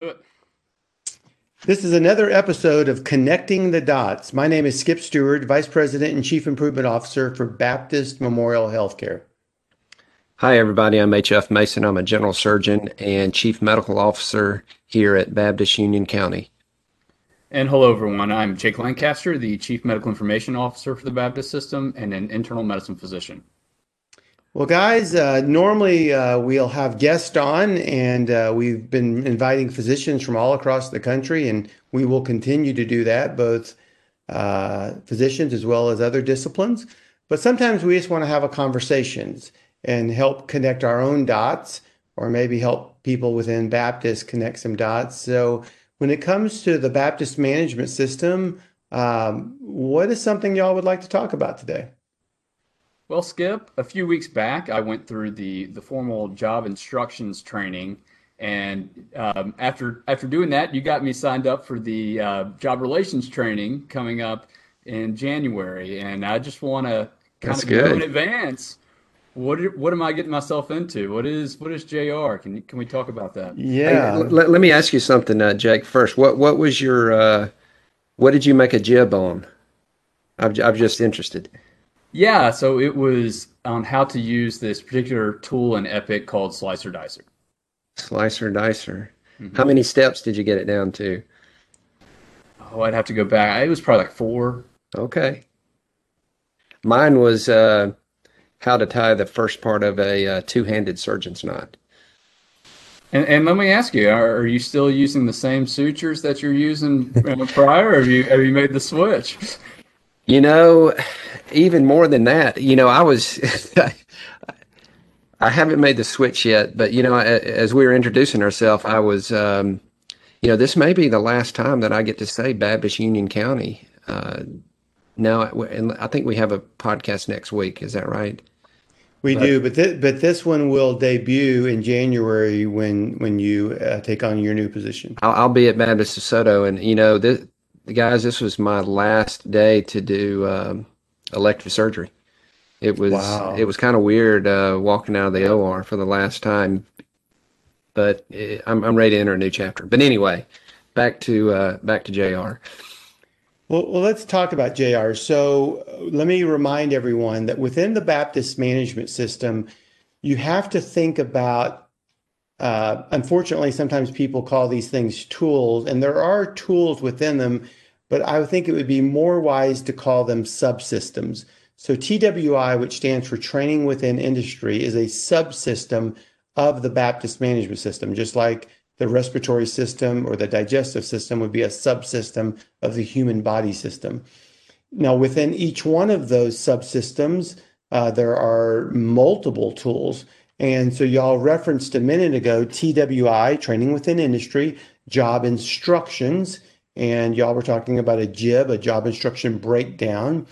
This is another episode of Connecting the Dots. My name is Skip Stewart, Vice President and Chief Improvement Officer for Baptist Memorial Healthcare. Hi, everybody. I'm H.F. Mason. I'm a general surgeon and chief medical officer here at Baptist Union County. And hello, everyone. I'm Jake Lancaster, the chief medical information officer for the Baptist system and an internal medicine physician. Well, guys, uh, normally uh, we'll have guests on, and uh, we've been inviting physicians from all across the country, and we will continue to do that, both uh, physicians as well as other disciplines. But sometimes we just want to have a conversations and help connect our own dots or maybe help people within Baptist connect some dots. So when it comes to the Baptist management system, um, what is something y'all would like to talk about today? Well, Skip, a few weeks back, I went through the the formal job instructions training, and um, after after doing that, you got me signed up for the uh, job relations training coming up in January, and I just want to kind of go in advance what what am I getting myself into? What is what is JR? Can can we talk about that? Yeah. Hey, let, let me ask you something, uh, Jake. First, what what was your uh, what did you make a jib on? I'm I'm just interested. Yeah, so it was on how to use this particular tool in Epic called Slicer Dicer. Slicer Dicer. Mm-hmm. How many steps did you get it down to? Oh, I'd have to go back. It was probably like four. Okay. Mine was. Uh, how to tie the first part of a uh, two-handed surgeon's knot. And, and, let me ask you: are, are, you still using the same sutures that you're using prior, or have you have you made the switch? You know, even more than that. You know, I was. I haven't made the switch yet, but you know, as we were introducing ourselves, I was. Um, you know, this may be the last time that I get to say Baptist Union County. Uh, now, and I think we have a podcast next week. Is that right? We but, do, but th- but this one will debut in January when when you uh, take on your new position. I'll, I'll, be at Baptist DeSoto, and you know, this, guys, this was my last day to do um, elective surgery. It was wow. it was kind of weird uh, walking out of the OR for the last time, but it, I'm I'm ready to enter a new chapter. But anyway, back to uh, back to JR. Well, well, let's talk about JR. So let me remind everyone that within the Baptist management system, you have to think about, uh, unfortunately, sometimes people call these things tools, and there are tools within them, but I think it would be more wise to call them subsystems. So TWI, which stands for Training Within Industry, is a subsystem of the Baptist management system, just like the respiratory system or the digestive system would be a subsystem of the human body system. Now, within each one of those subsystems, uh, there are multiple tools. And so, y'all referenced a minute ago TWI, training within industry, job instructions. And y'all were talking about a JIB, a job instruction breakdown.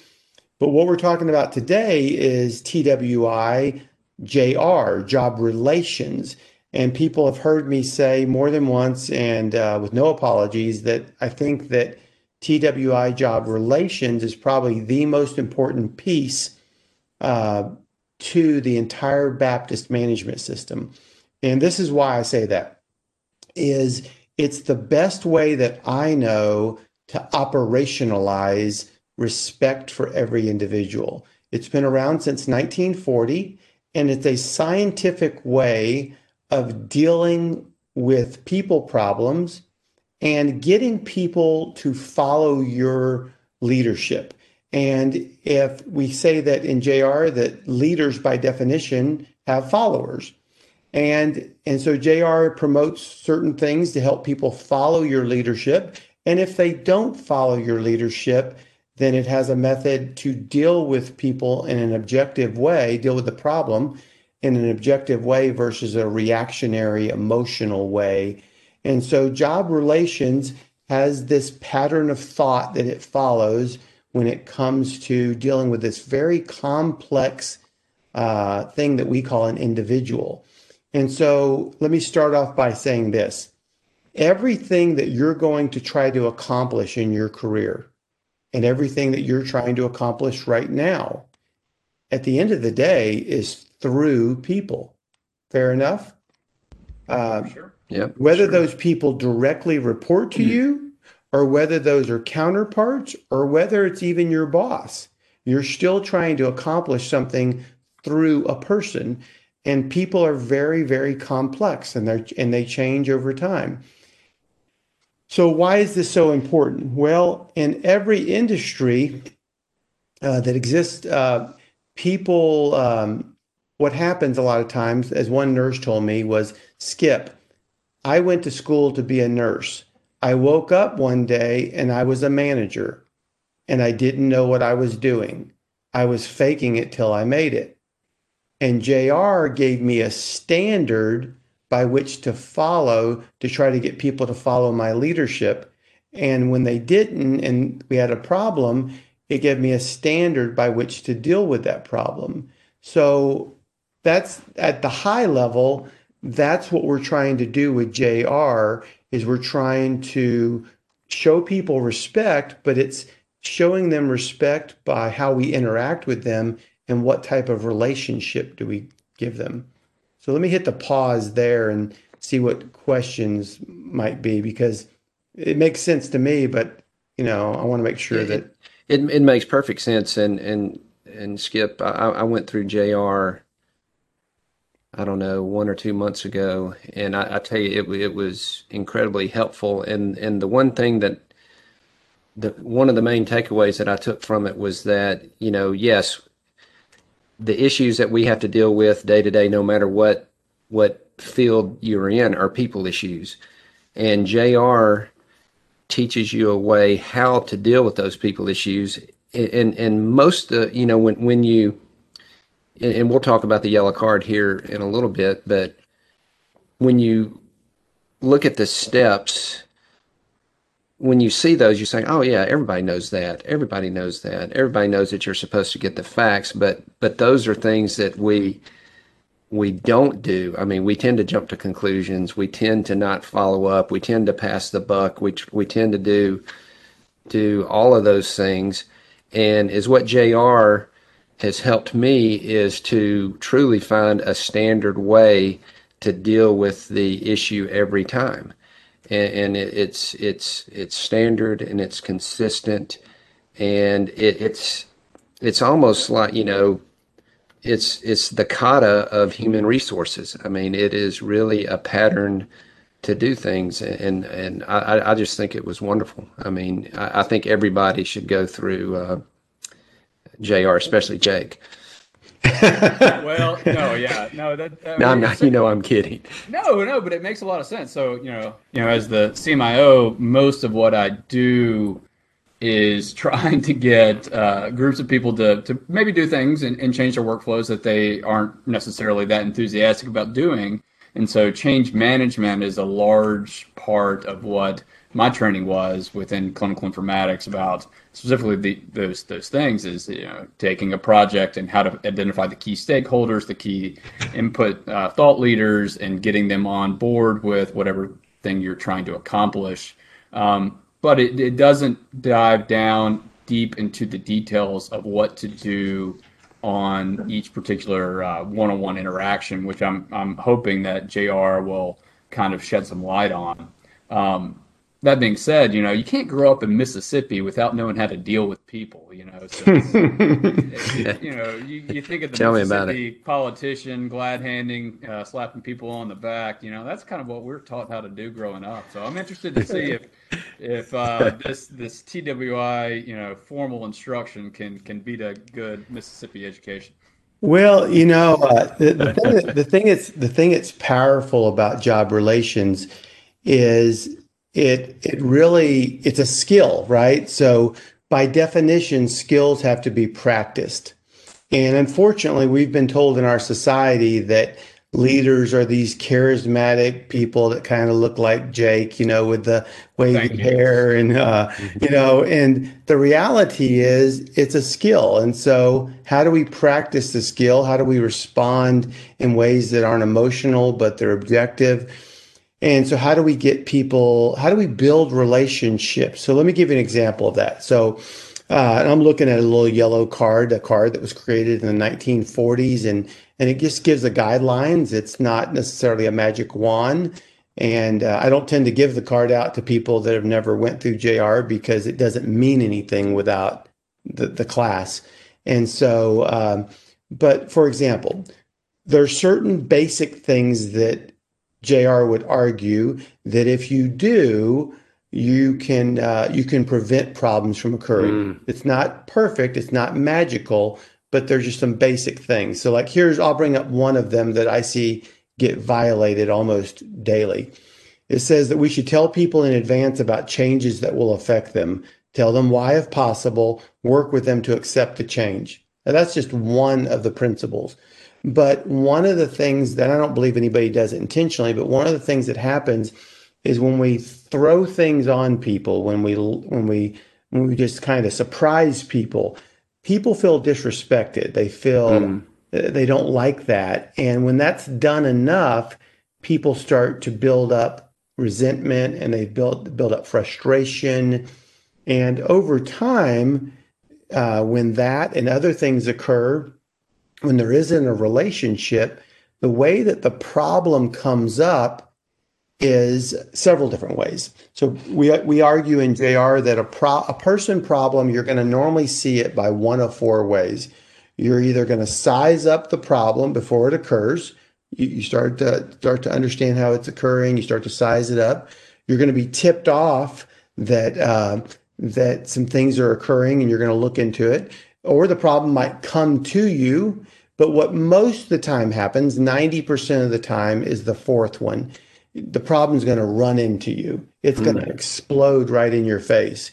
But what we're talking about today is TWI JR, job relations. And people have heard me say more than once, and uh, with no apologies, that I think that TWI job relations is probably the most important piece uh, to the entire Baptist management system. And this is why I say that is it's the best way that I know to operationalize respect for every individual. It's been around since 1940 and it's a scientific way of dealing with people problems and getting people to follow your leadership. And if we say that in JR that leaders by definition have followers. And and so JR promotes certain things to help people follow your leadership. And if they don't follow your leadership, then it has a method to deal with people in an objective way, deal with the problem in an objective way versus a reactionary, emotional way. And so job relations has this pattern of thought that it follows when it comes to dealing with this very complex uh, thing that we call an individual. And so let me start off by saying this everything that you're going to try to accomplish in your career and everything that you're trying to accomplish right now, at the end of the day, is through people. Fair enough? Uh, sure. Yep. Whether sure. those people directly report to mm-hmm. you, or whether those are counterparts, or whether it's even your boss, you're still trying to accomplish something through a person. And people are very, very complex, and they and they change over time. So why is this so important? Well, in every industry uh, that exists, uh, people. Um, what happens a lot of times, as one nurse told me, was Skip, I went to school to be a nurse. I woke up one day and I was a manager and I didn't know what I was doing. I was faking it till I made it. And JR gave me a standard by which to follow to try to get people to follow my leadership. And when they didn't and we had a problem, it gave me a standard by which to deal with that problem. So that's at the high level that's what we're trying to do with JR is we're trying to show people respect but it's showing them respect by how we interact with them and what type of relationship do we give them. So let me hit the pause there and see what questions might be because it makes sense to me but you know i want to make sure it, that it, it makes perfect sense and and and skip i, I went through JR I don't know, one or two months ago, and I, I tell you, it it was incredibly helpful. And and the one thing that the one of the main takeaways that I took from it was that you know, yes, the issues that we have to deal with day to day, no matter what what field you're in, are people issues, and JR. teaches you a way how to deal with those people issues. And and most, uh, you know, when when you and we'll talk about the yellow card here in a little bit, but when you look at the steps, when you see those, you say, "Oh yeah, everybody knows that. Everybody knows that. Everybody knows that you're supposed to get the facts." But but those are things that we we don't do. I mean, we tend to jump to conclusions. We tend to not follow up. We tend to pass the buck. We we tend to do do all of those things, and is what JR has helped me is to truly find a standard way to deal with the issue every time. And, and it, it's it's it's standard and it's consistent and it, it's it's almost like you know it's it's the kata of human resources. I mean, it is really a pattern to do things, and and I, I just think it was wonderful. I mean, I, I think everybody should go through uh, JR., especially Jake. well, no, yeah, no, that. I mean, no, I'm not. You know, I'm kidding. No, no, but it makes a lot of sense. So, you know, you know, as the CMIO, most of what I do is trying to get uh, groups of people to, to maybe do things and, and change their workflows that they aren't necessarily that enthusiastic about doing. And so, change management is a large part of what my training was within clinical informatics about specifically the, those those things is you know taking a project and how to identify the key stakeholders, the key input uh, thought leaders, and getting them on board with whatever thing you're trying to accomplish. Um, but it, it doesn't dive down deep into the details of what to do on each particular uh, one-on-one interaction, which I'm I'm hoping that JR. will kind of shed some light on. Um, that being said, you know, you can't grow up in Mississippi without knowing how to deal with people, you know. So you know, you, you, think of the Tell Mississippi politician glad handing, uh, slapping people on the back, you know, that's kind of what we're taught how to do growing up. So I'm interested to see if if uh, this this TWI, you know, formal instruction can can beat a good Mississippi education. Well, you know, uh, the, the, thing, the thing is the thing that's powerful about job relations is it it really it's a skill, right? So by definition, skills have to be practiced. And unfortunately, we've been told in our society that leaders are these charismatic people that kind of look like Jake, you know, with the wavy hair and uh, you know, and the reality is it's a skill. And so how do we practice the skill? How do we respond in ways that aren't emotional but they're objective? And so, how do we get people? How do we build relationships? So, let me give you an example of that. So, uh, and I'm looking at a little yellow card, a card that was created in the 1940s, and and it just gives the guidelines. It's not necessarily a magic wand, And uh, I don't tend to give the card out to people that have never went through JR because it doesn't mean anything without the, the class. And so, um, but for example, there are certain basic things that JR would argue that if you do, you can uh, you can prevent problems from occurring. Mm. It's not perfect, it's not magical, but there's just some basic things. So like here's I'll bring up one of them that I see get violated almost daily. It says that we should tell people in advance about changes that will affect them. Tell them why if possible, work with them to accept the change. Now, that's just one of the principles. But one of the things that I don't believe anybody does it intentionally, but one of the things that happens is when we throw things on people, when we when we when we just kind of surprise people, people feel disrespected. They feel mm. they don't like that, and when that's done enough, people start to build up resentment and they build build up frustration, and over time, uh, when that and other things occur, when there isn't a relationship, the way that the problem comes up is several different ways. So we we argue in JR that a pro, a person problem you're going to normally see it by one of four ways. You're either going to size up the problem before it occurs. You, you start to start to understand how it's occurring. You start to size it up. You're going to be tipped off that uh, that some things are occurring, and you're going to look into it. Or the problem might come to you, but what most of the time happens, 90% of the time, is the fourth one the problem's going to run into you. It's going to explode right in your face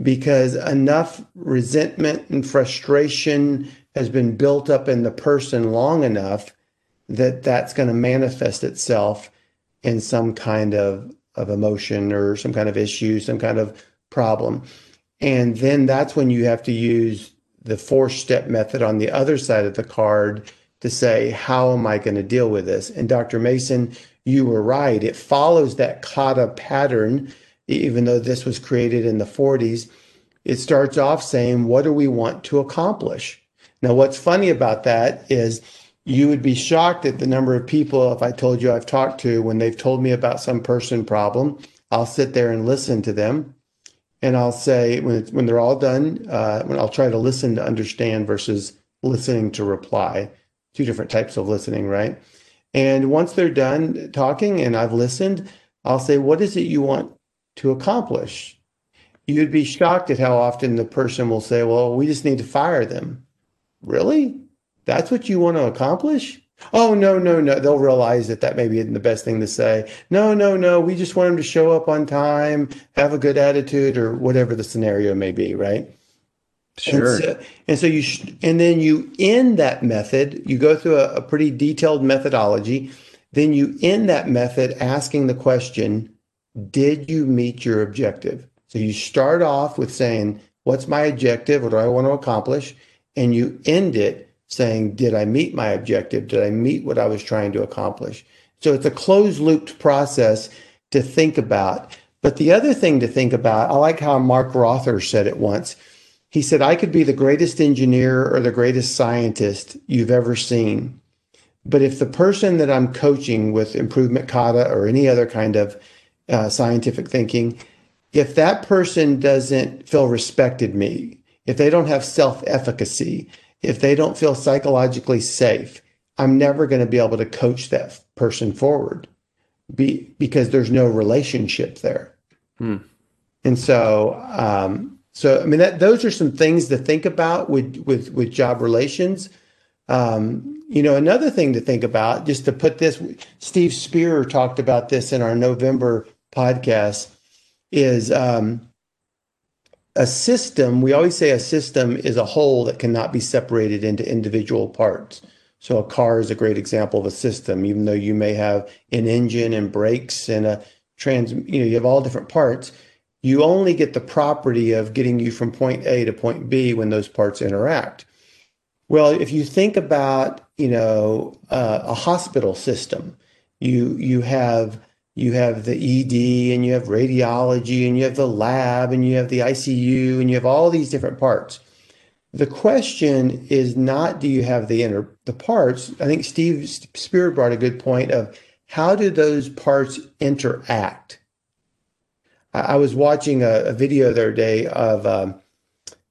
because enough resentment and frustration has been built up in the person long enough that that's going to manifest itself in some kind of, of emotion or some kind of issue, some kind of problem. And then that's when you have to use the four step method on the other side of the card to say, how am I going to deal with this? And Dr. Mason, you were right. It follows that kata pattern, even though this was created in the 40s. It starts off saying, What do we want to accomplish? Now, what's funny about that is you would be shocked at the number of people, if I told you I've talked to, when they've told me about some person problem, I'll sit there and listen to them. And I'll say, when, when they're all done, uh, when I'll try to listen to understand versus listening to reply, two different types of listening, right? And once they're done talking and I've listened, I'll say, What is it you want to accomplish? You'd be shocked at how often the person will say, Well, we just need to fire them. Really? That's what you want to accomplish? Oh, no, no, no. They'll realize that that maybe isn't the best thing to say. No, no, no. We just want them to show up on time, have a good attitude, or whatever the scenario may be, right? Sure. And so, and so you, sh- and then you end that method, you go through a, a pretty detailed methodology. Then you end that method asking the question, did you meet your objective? So you start off with saying, what's my objective? What do I want to accomplish? And you end it saying, did I meet my objective? Did I meet what I was trying to accomplish? So it's a closed looped process to think about. But the other thing to think about, I like how Mark Rother said it once. He said, I could be the greatest engineer or the greatest scientist you've ever seen. But if the person that I'm coaching with improvement kata or any other kind of uh, scientific thinking, if that person doesn't feel respected me, if they don't have self efficacy, if they don't feel psychologically safe, I'm never going to be able to coach that person forward be, because there's no relationship there. Hmm. And so, um, so I mean, that, those are some things to think about with with with job relations. Um, you know, another thing to think about, just to put this, Steve Spear talked about this in our November podcast, is um, a system. We always say a system is a whole that cannot be separated into individual parts. So a car is a great example of a system, even though you may have an engine and brakes and a trans, you know, you have all different parts you only get the property of getting you from point A to point B when those parts interact. Well, if you think about, you know, uh, a hospital system, you you have you have the ED and you have radiology and you have the lab and you have the ICU and you have all these different parts. The question is not do you have the inner the parts? I think Steve Spear brought a good point of how do those parts interact? I, I was watching a, a, video the other day of um,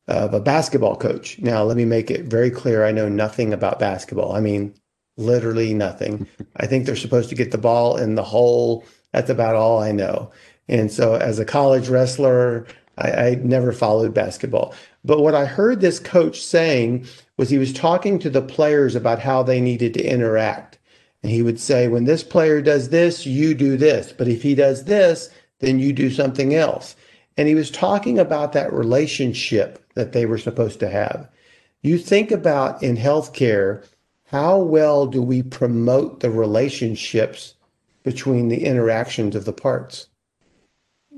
of a basketball coach. Now, let me make it very clear: I know nothing about basketball. I mean, literally nothing. I think they're supposed to get the ball in the hole. That's about all I know. And so, as a college wrestler, I, I never followed basketball. But what I heard this coach saying was he was talking to the players about how they needed to interact. And he would say, when this player does this, you do this. But if he does this, then you do something else. And he was talking about that relationship that they were supposed to have. You think about in healthcare, how well do we promote the relationships between the interactions of the parts?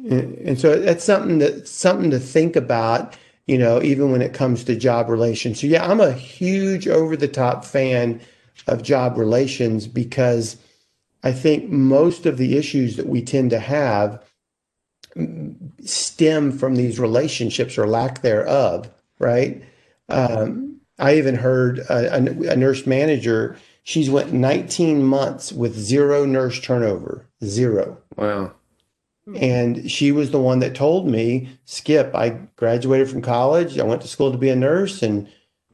And so that's something that something to think about, you know, even when it comes to job relations. So yeah, I'm a huge over the top fan of job relations because I think most of the issues that we tend to have stem from these relationships or lack thereof, right? Um, I even heard a, a, nurse manager, she's went 19 months with zero nurse turnover, zero. Wow. And she was the one that told me, Skip, I graduated from college. I went to school to be a nurse and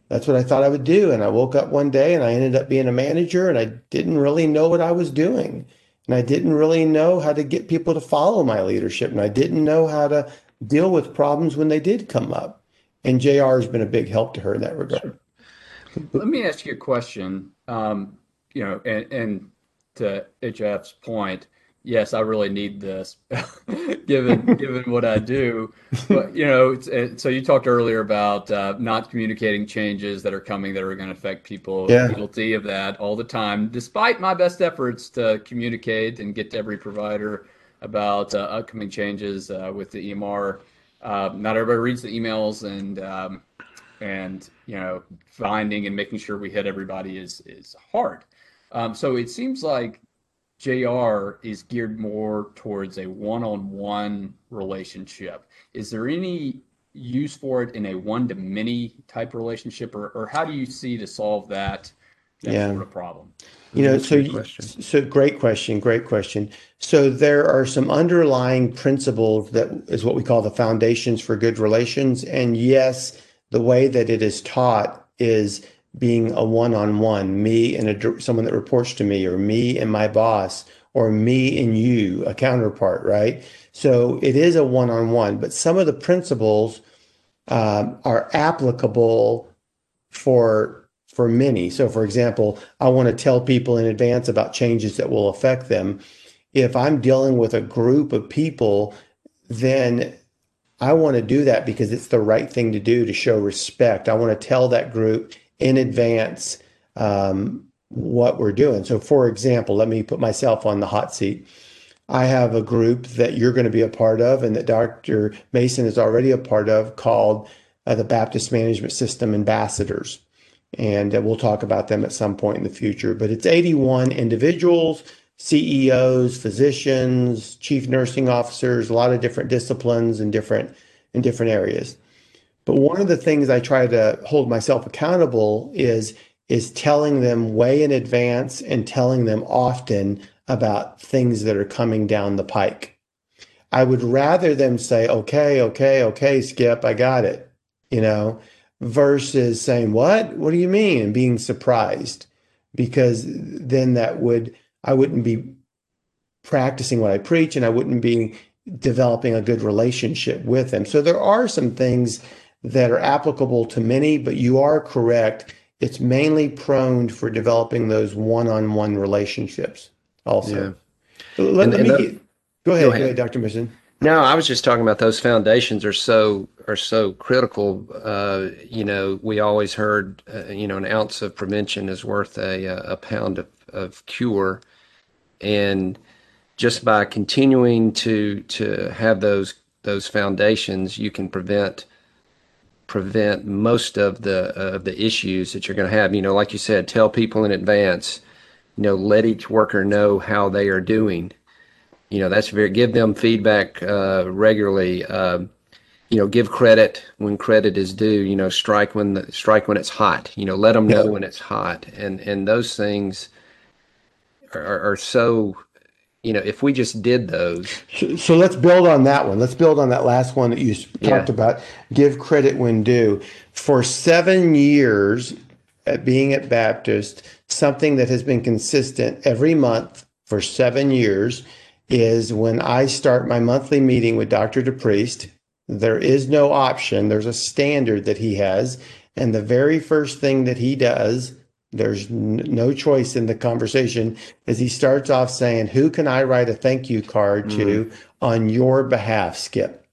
that's what I thought I would do. And I woke up one day and I ended up being a manager and I didn't really know what I was doing. And I didn't really know how to get people to follow my leadership. And I didn't know how to deal with problems when they did come up. And JR has been a big help to her in that regard. Let me ask you a question. Um, you know, and, and to HF's point, yes, I really need this, given given what I do. But you know, so you talked earlier about uh, not communicating changes that are coming that are going to affect people. Yeah. Guilty of that all the time, despite my best efforts to communicate and get to every provider about uh, upcoming changes uh, with the EMR. Uh, not everybody reads the emails, and um, and you know, finding and making sure we hit everybody is is hard. Um, so it seems like JR is geared more towards a one-on-one relationship. Is there any use for it in a one-to-many type relationship, or, or how do you see to solve that, that yeah. sort of problem? You know, so you, so great question, great question. So there are some underlying principles that is what we call the foundations for good relations, and yes, the way that it is taught is being a one-on-one, me and a, someone that reports to me, or me and my boss, or me and you, a counterpart, right? So it is a one-on-one, but some of the principles um, are applicable for for many. So, for example, I want to tell people in advance about changes that will affect them. If I'm dealing with a group of people, then I want to do that because it's the right thing to do to show respect. I want to tell that group in advance um, what we're doing. So, for example, let me put myself on the hot seat. I have a group that you're going to be a part of and that Dr. Mason is already a part of called uh, the Baptist Management System Ambassadors. And uh, we'll talk about them at some point in the future. But it's 81 individuals, CEOs, physicians, chief nursing officers, a lot of different disciplines and different in different areas. But one of the things I try to hold myself accountable is is telling them way in advance and telling them often about things that are coming down the pike. I would rather them say, okay, okay, okay, Skip, I got it, you know, versus saying, what? What do you mean? And being surprised because then that would, I wouldn't be practicing what I preach and I wouldn't be developing a good relationship with them. So there are some things that are applicable to many, but you are correct. It's mainly prone for developing those one-on-one relationships. Also, yeah. let, and, let and me the, go, ahead, go, ahead, go ahead, Dr. Mason. No, I was just talking about those foundations are so are so critical. Uh, you know, we always heard, uh, you know, an ounce of prevention is worth a a pound of, of cure, and just by continuing to to have those those foundations, you can prevent prevent most of the of the issues that you're going to have. You know, like you said, tell people in advance. You know, let each worker know how they are doing. You know, that's very give them feedback uh, regularly. Uh, you know, give credit when credit is due. You know, strike when the, strike when it's hot. You know, let them know when it's hot, and and those things are, are so you know, if we just did those. So, so, let's build on that one. Let's build on that last one that you yeah. talked about. Give credit when due. For seven years at being at Baptist, something that has been consistent every month for seven years is when I start my monthly meeting with Dr. DePriest, there is no option. There's a standard that he has. And the very first thing that he does there's no choice in the conversation as he starts off saying, Who can I write a thank you card to mm-hmm. on your behalf, Skip?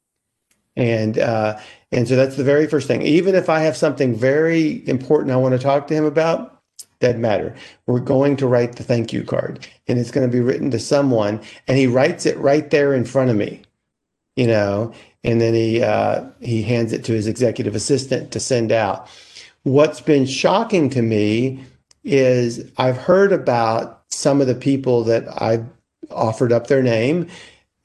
And uh, and so that's the very first thing. Even if I have something very important I want to talk to him about, doesn't matter. We're going to write the thank you card, and it's going to be written to someone, and he writes it right there in front of me, you know, and then he uh, he hands it to his executive assistant to send out. What's been shocking to me is I've heard about some of the people that I've offered up their name,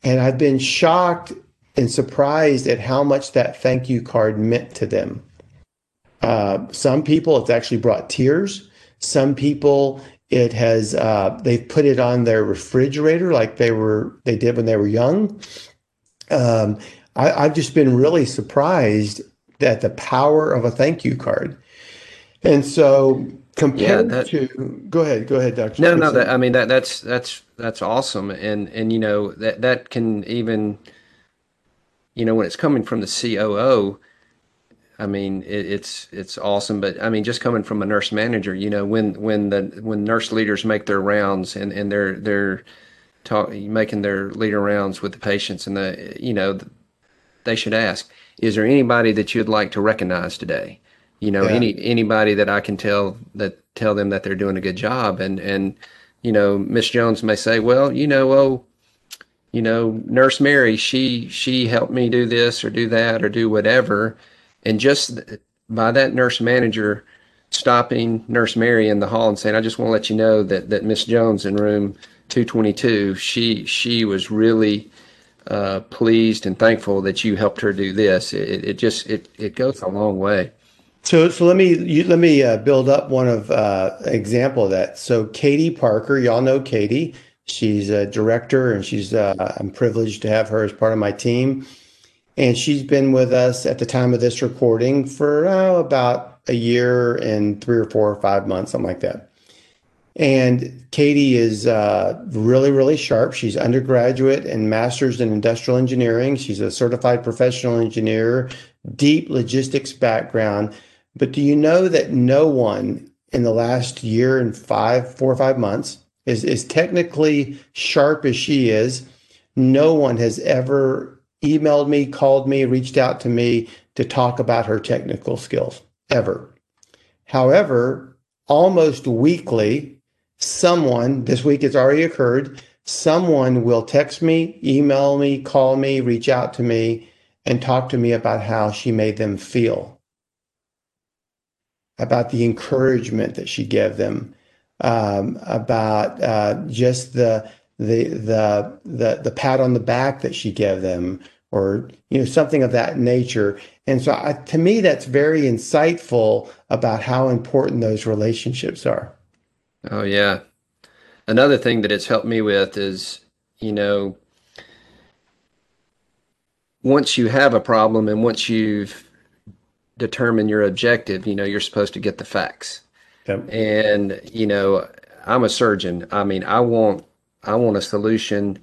and I've been shocked and surprised at how much that thank you card meant to them. Uh, some people, it's actually brought tears. Some people, it has uh, they've put it on their refrigerator like they were they did when they were young. Um, I, I've just been really surprised at the power of a thank you card. And so compared yeah, that, to go ahead, go ahead, Doctor. No, no, that, I mean that that's that's that's awesome, and and you know that that can even, you know, when it's coming from the COO, I mean it, it's it's awesome, but I mean just coming from a nurse manager, you know, when when the when nurse leaders make their rounds and and they're they're talk, making their leader rounds with the patients, and the you know they should ask, is there anybody that you'd like to recognize today? You know yeah. any anybody that i can tell that tell them that they're doing a good job. And and you know miss jones may say well you know oh you know nurse mary she she helped me do this or do that or do whatever. And just by that nurse manager stopping nurse mary in the hall and saying i just want to let you know that that miss jones in room 222 she she was really uh, pleased and thankful that you helped her do this. It, it just it, it goes a long way so, so let me you, let me uh, build up one of uh, example of that. So, Katie Parker, y'all know Katie. She's a director, and she's uh, I'm privileged to have her as part of my team. And she's been with us at the time of this recording for oh, about a year and three or four or five months, something like that. And Katie is uh, really, really sharp. She's undergraduate and master's in industrial engineering. She's a certified professional engineer, deep logistics background but do you know that no one in the last year and five, four or five months is, is technically sharp as she is? No one has ever emailed me, called me, reached out to me to talk about her technical skills ever. However, almost weekly, someone, this week it's already occurred, someone will text me, email me, call me, reach out to me, and talk to me about how she made them feel about the encouragement that she gave them, um, about uh, just the, the the the the pat on the back that she gave them, or you know something of that nature. And so, I, to me, that's very insightful about how important those relationships are. Oh yeah, another thing that it's helped me with is you know once you have a problem and once you've determine your objective, you know, you're supposed to get the facts. Yep. And, you know, I'm a surgeon. I mean, I want I want a solution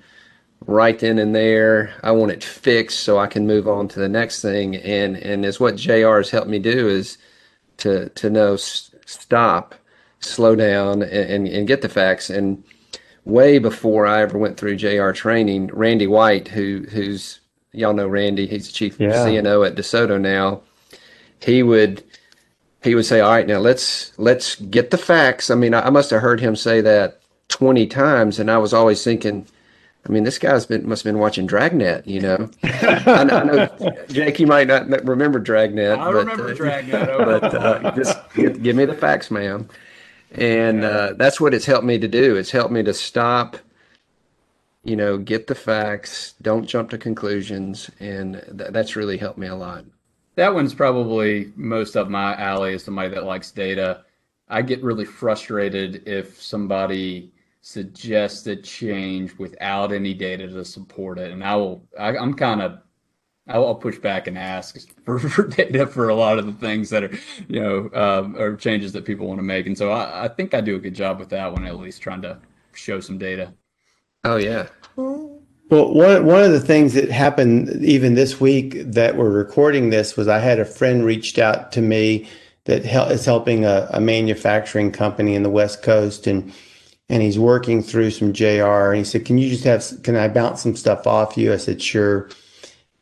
right then and there. I want it fixed so I can move on to the next thing. And and as what JR has helped me do is to to know stop, slow down, and, and, and get the facts. And way before I ever went through JR training, Randy White, who who's y'all know Randy, he's the chief yeah. CNO at DeSoto now he would he would say, "All right, now let's let's get the facts." I mean, I, I must have heard him say that twenty times, and I was always thinking, I mean, this guy's been must have been watching Dragnet, you know. I, know, I know Jake, you might not remember Dragnet. I but, remember uh, Dragnet. but uh, just give, give, me the facts, ma'am. And uh, that's what it's helped me to do. It's helped me to stop, you know, get the facts, don't jump to conclusions, and th- that's really helped me a lot. That one's probably most of my alley as somebody that likes data. I get really frustrated if somebody suggests a change without any data to support it. And I will, I, am kind of, I'll push back and ask for, for, data for a lot of the things that are, you know, um, are changes that people want to make. And so I, I think I do a good job with that one, at least trying to show some data. Oh yeah. Well, one one of the things that happened even this week that we're recording this was I had a friend reached out to me that is helping a, a manufacturing company in the West Coast, and and he's working through some JR. And he said, "Can you just have? Can I bounce some stuff off you?" I said, "Sure."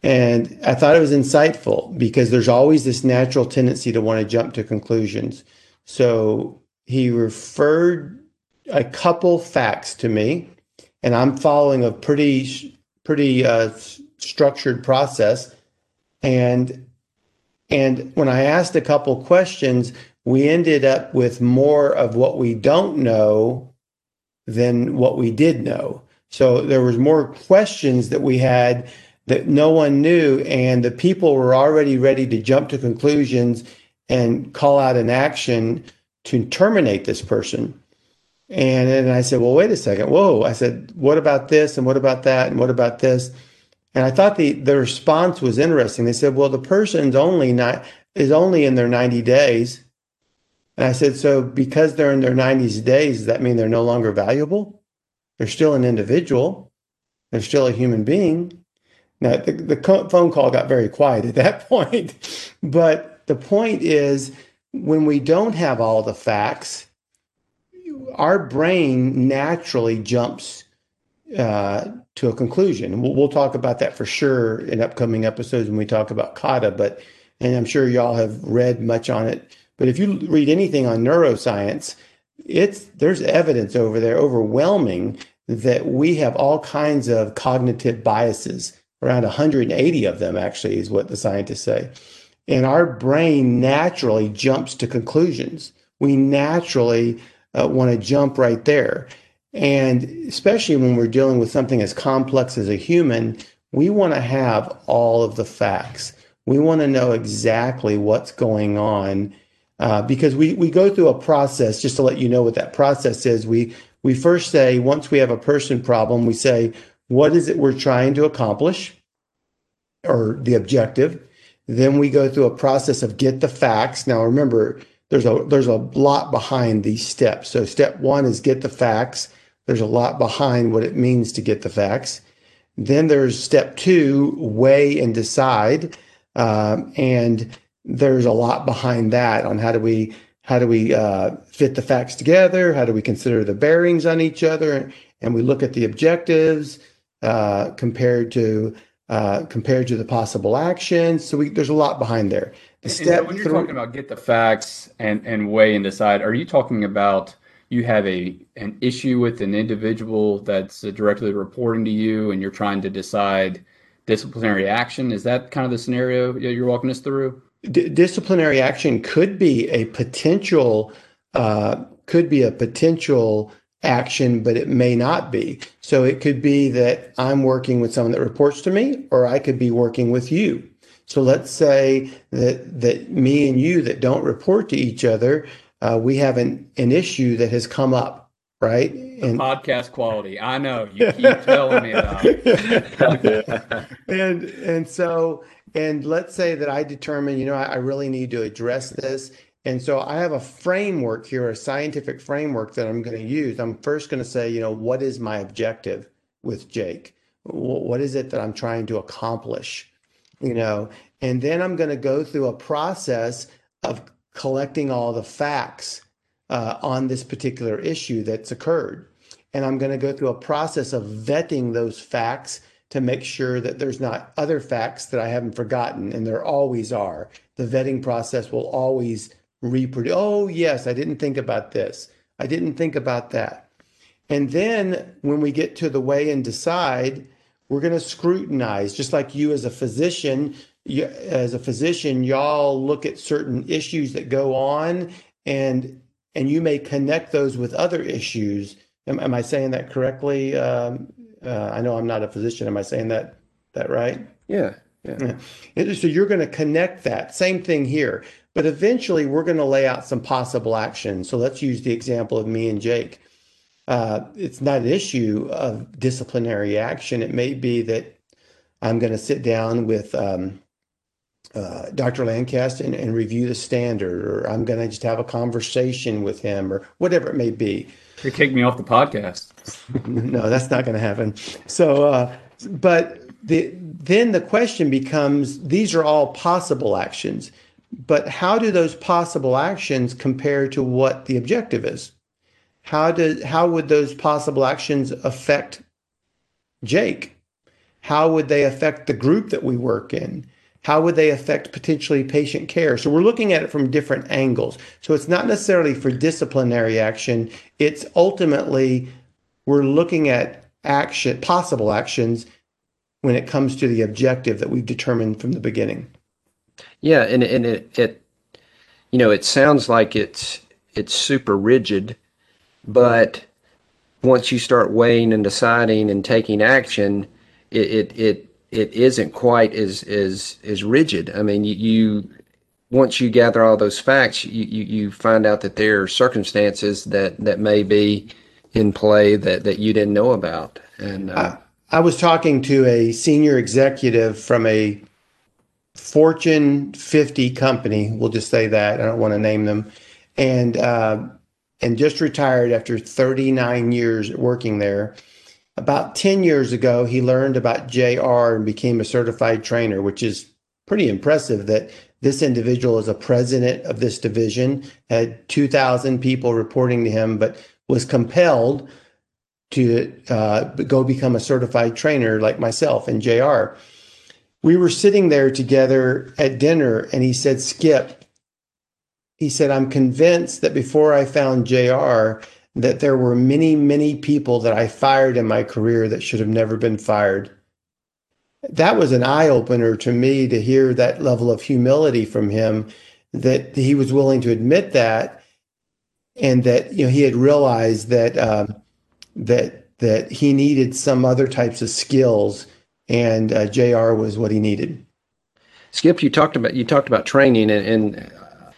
And I thought it was insightful because there's always this natural tendency to want to jump to conclusions. So he referred a couple facts to me, and I'm following a pretty pretty uh, structured process. And and when I asked a couple questions, we ended up with more of what we don't know than what we did know. So there was more questions that we had that no one knew, and the people were already ready to jump to conclusions and call out an action to terminate this person. And then I said, well, wait a second. Whoa. I said, what about this? And what about that? And what about this? And I thought the, the response was interesting. They said, well, the person's only not is only in their 90 days. And I said, so because they're in their 90 days, does that mean they're no longer valuable? They're still an individual. They're still a human being. Now, the, the phone call got very quiet at that point. But the point is, when we don't have all the facts, our brain naturally jumps uh, to a conclusion. We'll, we'll, talk about that for sure in upcoming episodes when we talk about kata. But and I'm sure y'all have read much on it. But if you read anything on neuroscience, it's there's evidence over there, overwhelming, that we have all kinds of cognitive biases. Around 180 of them, actually, is what the scientists say. And our brain naturally jumps to conclusions. We naturally uh, want to jump right there. And especially when we're dealing with something as complex as a human, we want to have all of the facts. We want to know exactly what's going on uh, because we, we go through a process. Just to let you know what that process is, we we first say once we have a person problem, we say what is it we're trying to accomplish, or the objective. Then we go through a process of get the facts. Now remember, there's a there's a lot behind these steps. So step one is get the facts. There's a lot behind what it means to get the facts. Then there's step two, weigh and decide, um, and there's a lot behind that on how do we how do we uh, fit the facts together? How do we consider the bearings on each other? And we look at the objectives uh, compared to uh, compared to the possible actions. So we, there's a lot behind there. Step when you're talking about get the facts and, and weigh and decide, are you talking about you have a an issue with an individual that's directly reporting to you and you're trying to decide disciplinary action? Is that kind of the scenario you're walking us through? D- disciplinary action could be a potential uh, could be a potential action, but it may not be. So it could be that I'm working with someone that reports to me, or I could be working with you. So let's say that that me and you that don't report to each other, uh, we have an, an issue that has come up, right? And podcast quality. I know you keep telling me about. and and so and let's say that I determine, you know, I, I really need to address this. And so I have a framework here, a scientific framework that I'm going to use. I'm first going to say, you know, what is my objective with Jake? What is it that I'm trying to accomplish? You know, and then I'm going to go through a process of collecting all the facts uh, on this particular issue that's occurred. And I'm going to go through a process of vetting those facts to make sure that there's not other facts that I haven't forgotten. And there always are. The vetting process will always reproduce. Oh, yes, I didn't think about this. I didn't think about that. And then when we get to the weigh and decide, we're going to scrutinize, just like you as a physician. You, as a physician, y'all look at certain issues that go on, and and you may connect those with other issues. Am, am I saying that correctly? Um, uh, I know I'm not a physician. Am I saying that that right? Yeah. Yeah. So you're going to connect that. Same thing here. But eventually, we're going to lay out some possible actions. So let's use the example of me and Jake. Uh, it's not an issue of disciplinary action. It may be that I'm going to sit down with um, uh, Dr. Lancaster and, and, review the standard, or I'm going to just have a conversation with him, or whatever it may be. You kick me off the podcast. no, that's not going to happen. So, uh, but the, then the question becomes: These are all possible actions, but how do those possible actions compare to what the objective is? How do how would those possible actions affect Jake? How would they affect the group that we work in? How would they affect potentially patient care? So we're looking at it from different angles. So it's not necessarily for disciplinary action. It's ultimately we're looking at action, possible actions when it comes to the objective that we've determined from the beginning. Yeah, and and it, it you know, it sounds like it's it's super rigid, but once you start weighing and deciding and taking action, it it, it it isn't quite as as as rigid. I mean, you, you once you gather all those facts, you, you, you find out that there are circumstances that that may be in play that that you didn't know about. And uh, I, I was talking to a senior executive from a Fortune 50 company. We'll just say that. I don't want to name them, and uh, and just retired after 39 years working there about 10 years ago, he learned about JR and became a certified trainer, which is pretty impressive that this individual is a president of this division, had 2,000 people reporting to him, but was compelled to uh, go become a certified trainer like myself and JR. We were sitting there together at dinner, and he said, Skip, he said, I'm convinced that before I found JR, that there were many, many people that I fired in my career that should have never been fired. That was an eye opener to me to hear that level of humility from him, that he was willing to admit that, and that you know he had realized that um, that that he needed some other types of skills, and uh, JR was what he needed. Skip, you talked about you talked about training, and, and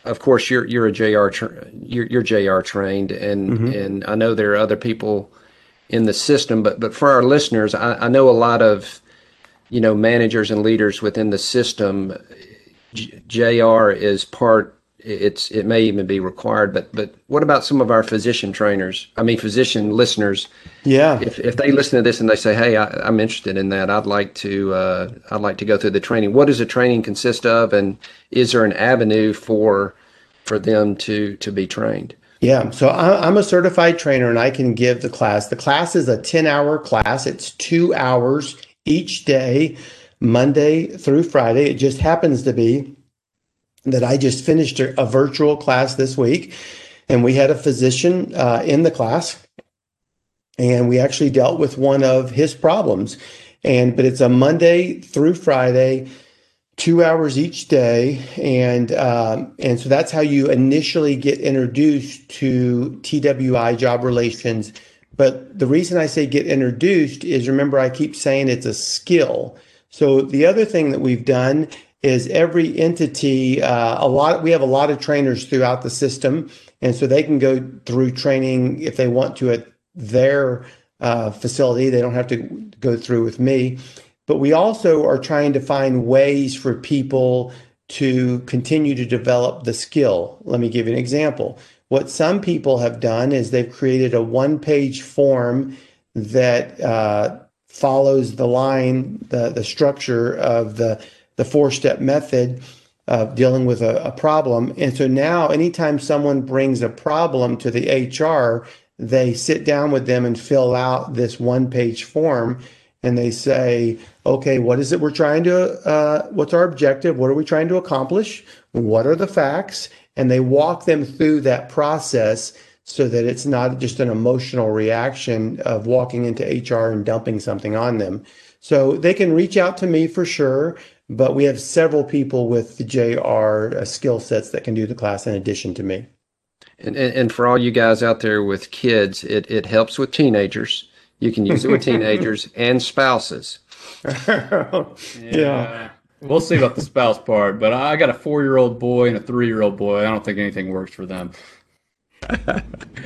of course, you're you're a JR tra- you're, you're JR trained, and mm-hmm. and I know there are other people in the system, but but for our listeners, I, I know a lot of you know managers and leaders within the system. J- JR is part. It's it may even be required, but but what about some of our physician trainers? I mean, physician listeners. Yeah. If if they listen to this and they say, "Hey, I, am interested in that. I'd like to uh, I'd like to go through the training." What does the training consist of, and is there an avenue for for them to to be trained? Yeah, so I'm a certified trainer and I can give the class. The class is a 10 hour class. It's two hours each day, Monday through Friday. It just happens to be that I just finished a, virtual class this week and we had a physician uh, in the class and we actually dealt with one of his problems. And but it's a Monday through Friday two hours each day, and um, and so that's how you initially get introduced to TWI job relations. But the reason I say get introduced is remember I keep saying it's a skill. So the other thing that we've done is every entity uh, a lot we have a lot of trainers throughout the system, and so they can go through training if they want to at their uh, facility. They don't have to go through with me. But we also are trying to find ways for people to continue to develop the skill. Let me give you an example. What some people have done is they've created a one page form that uh, follows the line, the, the structure of the, the four step method of dealing with a, a problem. And so now, anytime someone brings a problem to the HR, they sit down with them and fill out this one page form and they say, okay, what is it we're trying to, uh, what's our objective? What are we trying to accomplish? What are the facts? And they walk them through that process so that it's not just an emotional reaction of walking into HR and dumping something on them. So they can reach out to me for sure, but we have several people with the JR uh, skill sets that can do the class in addition to me. And, and, and for all you guys out there with kids, it, it helps with teenagers you can use it with teenagers and spouses. yeah. yeah. We'll see about the spouse part, but I got a four year old boy and a three year old boy. I don't think anything works for them.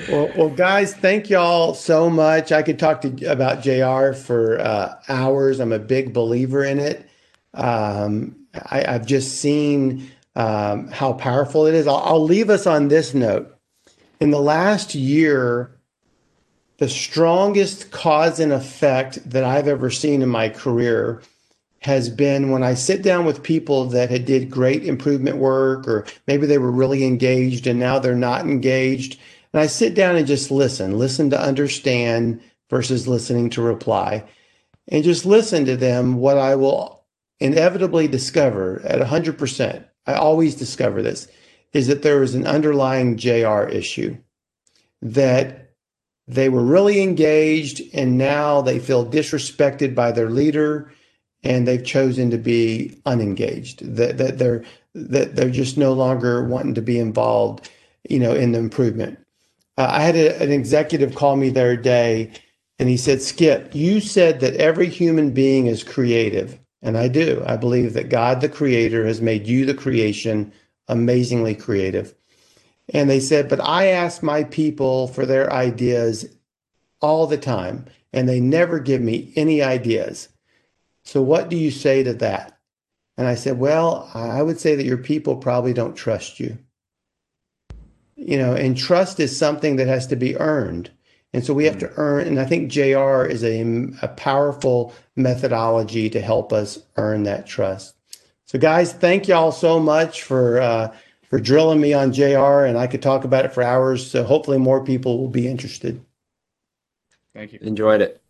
well, well, guys, thank y'all so much. I could talk to about JR for uh, hours. I'm a big believer in it. Um, I, have just seen um, how powerful it is. I'll, I'll leave us on this note. In the last year, the strongest cause and effect that I've ever seen in my career has been when I sit down with people that had did great improvement work or maybe they were really engaged and now they're not engaged and I sit down and just listen, listen to understand versus listening to reply and just listen to them what I will inevitably discover at 100%. I always discover this is that there is an underlying JR issue. That they were really engaged and now they feel disrespected by their leader and they've chosen to be unengaged. That, that they're that they're just no longer wanting to be involved you know in the improvement. Uh, i had a, an executive call me the other day and he said skip you said that every human being is creative and i do i believe that god the creator has made you the creation amazingly creative and they said, but I ask my people for their ideas all the time, and they never give me any ideas. So, what do you say to that? And I said, well, I would say that your people probably don't trust you. You know, and trust is something that has to be earned. And so we have to mm. earn, and I think JR is a, a powerful methodology to help us earn that trust. So, guys, thank y'all so much for. Uh, for drilling me on JR, and I could talk about it for hours. So hopefully, more people will be interested. Thank you. Enjoyed it.